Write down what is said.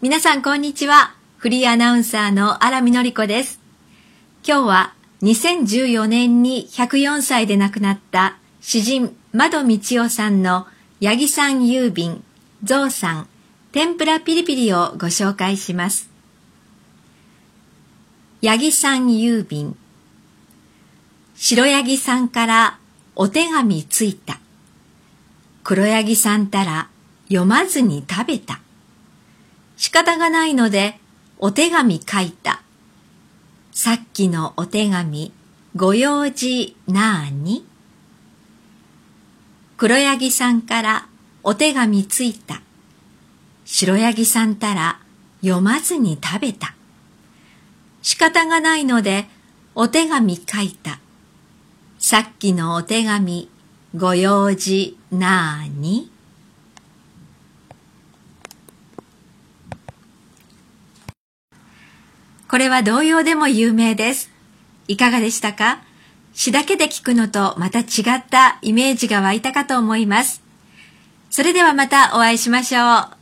皆さんこんにちは。フリーアナウンサーの荒見のり子です。今日は2014年に104歳で亡くなった詩人窓道夫さんの八木さん郵便、ゾウさん、天ぷらピリピリをご紹介します。八木さん郵便白ヤギさんからお手紙ついた。黒ヤギさんたら読まずに食べた。仕方がないのでお手紙書いた。さっきのお手紙、ご用事なーに黒ヤギさんからお手紙ついた。白ヤギさんたら読まずに食べた。仕方がないのでお手紙書いた。さっきのお手紙、ご用事なーにこれは童謡でも有名です。いかがでしたか？詩だけで聞くのとまた違ったイメージが湧いたかと思います。それではまたお会いしましょう。